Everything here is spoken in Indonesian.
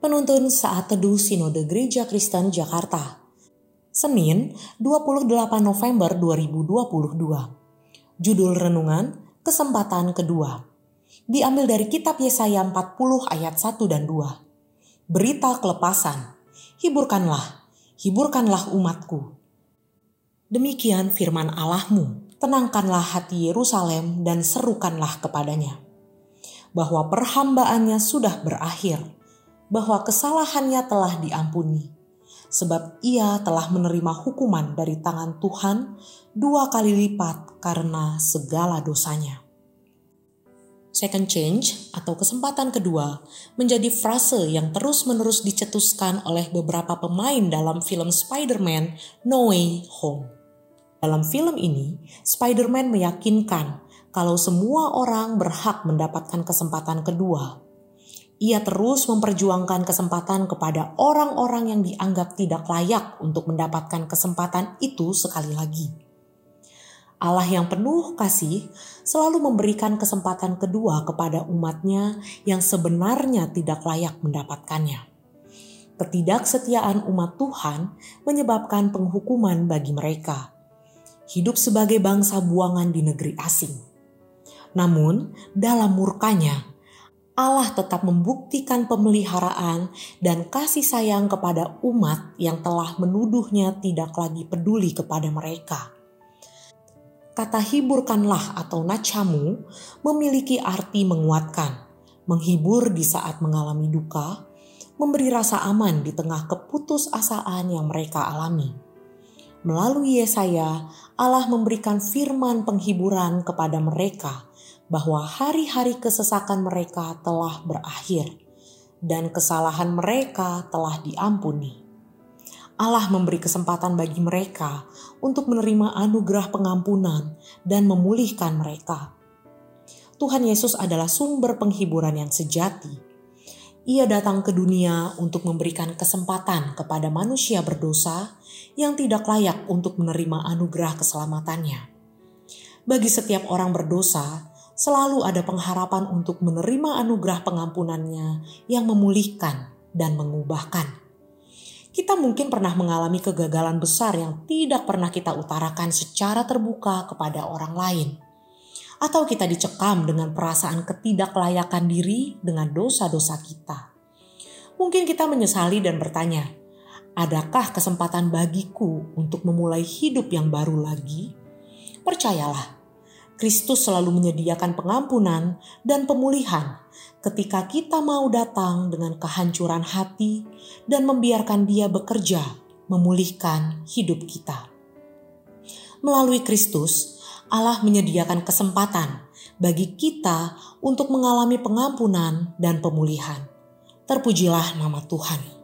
Penuntun Saat Teduh Sinode Gereja Kristen Jakarta. Senin, 28 November 2022. Judul renungan, Kesempatan Kedua. Diambil dari kitab Yesaya 40 ayat 1 dan 2. Berita kelepasan. Hiburkanlah, hiburkanlah umatku. Demikian firman Allahmu, tenangkanlah hati Yerusalem dan serukanlah kepadanya. Bahwa perhambaannya sudah berakhir bahwa kesalahannya telah diampuni, sebab ia telah menerima hukuman dari tangan Tuhan dua kali lipat karena segala dosanya. Second change atau kesempatan kedua menjadi frase yang terus-menerus dicetuskan oleh beberapa pemain dalam film Spider-Man No Way Home. Dalam film ini, Spider-Man meyakinkan kalau semua orang berhak mendapatkan kesempatan kedua ia terus memperjuangkan kesempatan kepada orang-orang yang dianggap tidak layak untuk mendapatkan kesempatan itu sekali lagi. Allah yang penuh kasih selalu memberikan kesempatan kedua kepada umatnya yang sebenarnya tidak layak mendapatkannya. Ketidaksetiaan umat Tuhan menyebabkan penghukuman bagi mereka. Hidup sebagai bangsa buangan di negeri asing. Namun, dalam murkanya, Allah tetap membuktikan pemeliharaan dan kasih sayang kepada umat yang telah menuduhnya tidak lagi peduli kepada mereka. Kata hiburkanlah atau nacamu memiliki arti menguatkan, menghibur di saat mengalami duka, memberi rasa aman di tengah keputusasaan yang mereka alami. Melalui Yesaya, Allah memberikan firman penghiburan kepada mereka bahwa hari-hari kesesakan mereka telah berakhir dan kesalahan mereka telah diampuni. Allah memberi kesempatan bagi mereka untuk menerima anugerah pengampunan dan memulihkan mereka. Tuhan Yesus adalah sumber penghiburan yang sejati. Ia datang ke dunia untuk memberikan kesempatan kepada manusia berdosa yang tidak layak untuk menerima anugerah keselamatannya. Bagi setiap orang berdosa, selalu ada pengharapan untuk menerima anugerah pengampunannya yang memulihkan dan mengubahkan. Kita mungkin pernah mengalami kegagalan besar yang tidak pernah kita utarakan secara terbuka kepada orang lain. Atau kita dicekam dengan perasaan ketidaklayakan diri dengan dosa-dosa kita. Mungkin kita menyesali dan bertanya, adakah kesempatan bagiku untuk memulai hidup yang baru lagi? Percayalah, Kristus selalu menyediakan pengampunan dan pemulihan ketika kita mau datang dengan kehancuran hati dan membiarkan Dia bekerja memulihkan hidup kita. Melalui Kristus, Allah menyediakan kesempatan bagi kita untuk mengalami pengampunan dan pemulihan. Terpujilah nama Tuhan.